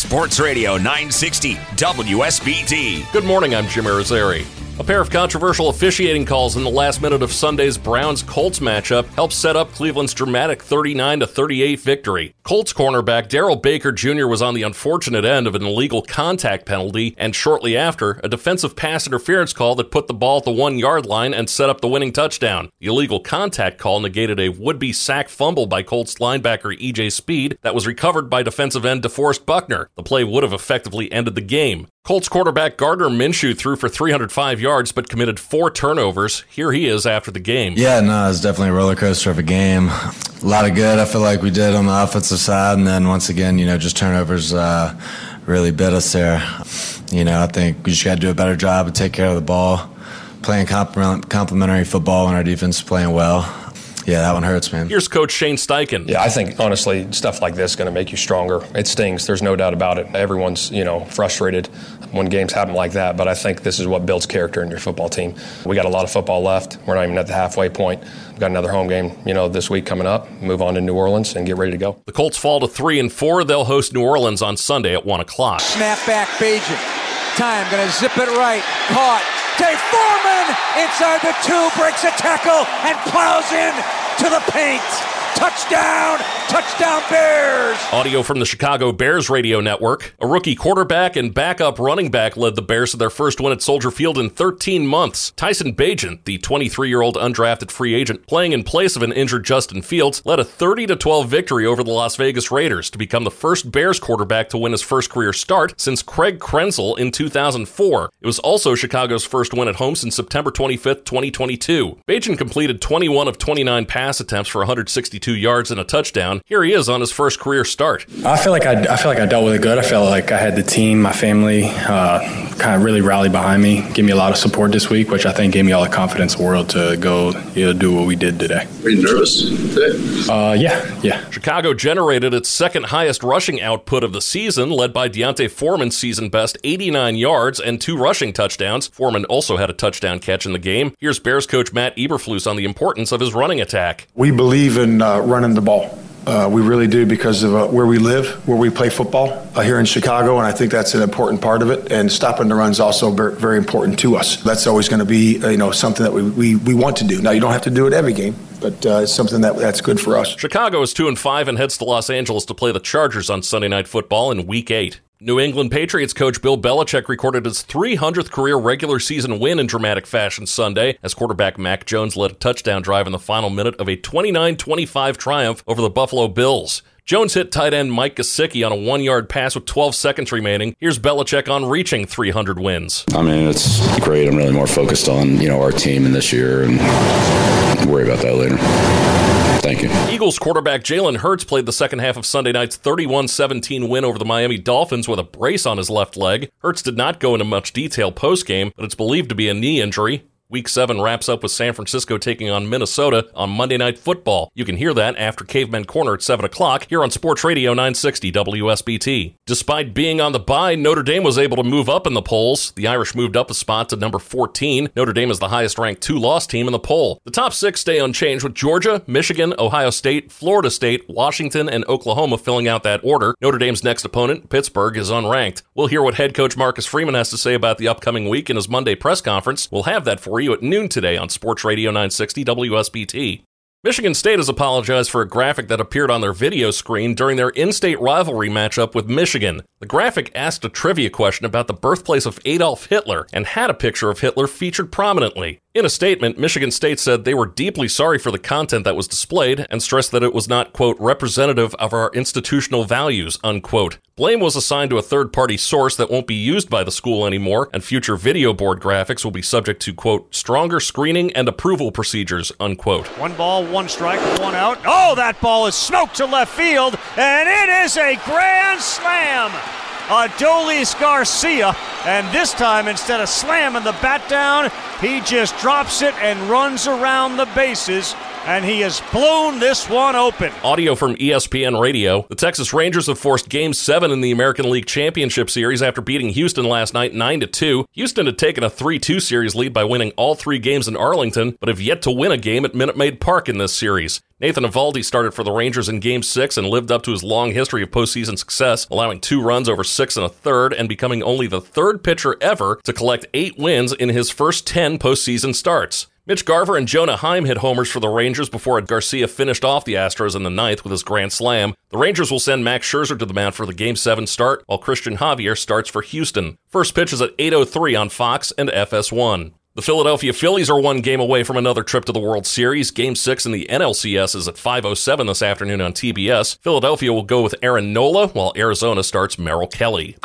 Sports Radio 960 WSBT. Good morning, I'm Jim Irizarry. A pair of controversial officiating calls in the last minute of Sunday's Browns Colts matchup helped set up Cleveland's dramatic 39 38 victory. Colts cornerback Darrell Baker Jr. was on the unfortunate end of an illegal contact penalty, and shortly after, a defensive pass interference call that put the ball at the one yard line and set up the winning touchdown. The illegal contact call negated a would be sack fumble by Colts linebacker EJ Speed that was recovered by defensive end DeForest Buckner. The play would have effectively ended the game. Colts quarterback Gardner Minshew threw for 305 yards but committed four turnovers. Here he is after the game. Yeah, no, it's definitely a roller coaster of a game. A lot of good I feel like we did on the offensive side, and then once again, you know, just turnovers uh, really bit us there. You know, I think we just got to do a better job and take care of the ball, playing complementary football when our defense is playing well. Yeah, that one hurts, man. Here's Coach Shane Steichen. Yeah, I think honestly, stuff like this is going to make you stronger. It stings. There's no doubt about it. Everyone's you know frustrated when games happen like that, but I think this is what builds character in your football team. We got a lot of football left. We're not even at the halfway point. We've got another home game, you know, this week coming up. Move on to New Orleans and get ready to go. The Colts fall to three and four. They'll host New Orleans on Sunday at one o'clock. Snap back, Bagent. Time, gonna zip it right. Caught. D'Onta Foreman inside the two, breaks a tackle and plows in to the paint. Touchdown! Touchdown Bears! Audio from the Chicago Bears radio network. A rookie quarterback and backup running back led the Bears to their first win at Soldier Field in 13 months. Tyson Bagent, the 23-year-old undrafted free agent playing in place of an injured Justin Fields, led a 30 12 victory over the Las Vegas Raiders to become the first Bears quarterback to win his first career start since Craig Krenzel in 2004. It was also Chicago's first win at home since September 25, 2022. Bagent completed 21 of 29 pass attempts for 162 yards and a touchdown. Here he is on his first career start. I feel like I, I feel like I dealt with it good. I felt like I had the team, my family, uh, kind of really rally behind me, give me a lot of support this week, which I think gave me all the confidence in the world to go you know, do what we did today. Are you nervous today? Uh, yeah, yeah. Chicago generated its second highest rushing output of the season, led by D'Onta Foreman's season best 89 yards and two rushing touchdowns. Foreman also had a touchdown catch in the game. Here's Bears coach Matt Eberflus on the importance of his running attack. We believe in uh, running the ball. Uh, we really do because of uh, where we live, where we play football uh, here in Chicago, and I think that's an important part of it. And stopping the run is also very, very important to us. That's always going to be, uh, you know, something that we, we, we want to do. Now, you don't have to do it every game, but uh, it's something that that's good for us. Chicago is two and five and heads to Los Angeles to play the Chargers on Sunday Night Football in Week Eight. New England Patriots coach Bill Belichick recorded his 300th career regular season win in dramatic fashion Sunday as quarterback Mac Jones led a touchdown drive in the final minute of a 29 25 triumph over the Buffalo Bills. Jones hit tight end Mike Gesicki on a one yard pass with 12 seconds remaining. Here's Belichick on reaching 300 wins. I mean, it's great. I'm really more focused on, you know, our team and this year and worry about that later. Thank you. Eagles quarterback Jalen Hurts played the second half of Sunday night's 31 17 win over the Miami Dolphins with a brace on his left leg. Hurts did not go into much detail post game, but it's believed to be a knee injury. Week 7 wraps up with San Francisco taking on Minnesota on Monday Night Football. You can hear that after Caveman Corner at 7 o'clock here on Sports Radio 960 WSBT. Despite being on the bye, Notre Dame was able to move up in the polls. The Irish moved up a spot to number 14. Notre Dame is the highest ranked two loss team in the poll. The top six stay unchanged with Georgia, Michigan, Ohio State, Florida State, Washington, and Oklahoma filling out that order. Notre Dame's next opponent, Pittsburgh, is unranked. We'll hear what head coach Marcus Freeman has to say about the upcoming week in his Monday press conference. We'll have that for at noon today on Sports Radio 960 WSBT. Michigan State has apologized for a graphic that appeared on their video screen during their in state rivalry matchup with Michigan. The graphic asked a trivia question about the birthplace of Adolf Hitler and had a picture of Hitler featured prominently. In a statement, Michigan State said they were deeply sorry for the content that was displayed and stressed that it was not, quote, representative of our institutional values, unquote. Blame was assigned to a third party source that won't be used by the school anymore, and future video board graphics will be subject to, quote, stronger screening and approval procedures, unquote. One ball, one strike, one out. Oh, that ball is smoked to left field, and it is a grand slam. Adolis Garcia, and this time instead of slamming the bat down, he just drops it and runs around the bases and he has blown this one open. Audio from ESPN Radio. The Texas Rangers have forced Game 7 in the American League Championship Series after beating Houston last night 9 2. Houston had taken a 3 2 series lead by winning all three games in Arlington, but have yet to win a game at Minute Maid Park in this series. Nathan Eovaldi started for the Rangers in Game 6 and lived up to his long history of postseason success, allowing two runs over six and a third and becoming only the third pitcher ever to collect eight wins in his first 10 postseason starts. Mitch Garver and Jonah Heim hit homers for the Rangers before Ed Garcia finished off the Astros in the ninth with his grand slam. The Rangers will send Max Scherzer to the mound for the Game 7 start, while Cristian Javier starts for Houston. First pitch is at 8.03 on Fox and FS1. The Philadelphia Phillies are one game away from another trip to the World Series. Game 6 in the NLCS is at 5.07 this afternoon on TBS. Philadelphia will go with Aaron Nola, while Arizona starts Merrill Kelly.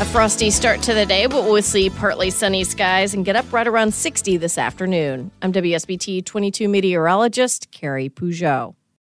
A frosty start to the day, but we'll see partly sunny skies and get up right around 60 this afternoon. I'm WSBT 22 meteorologist Carrie Peugeot.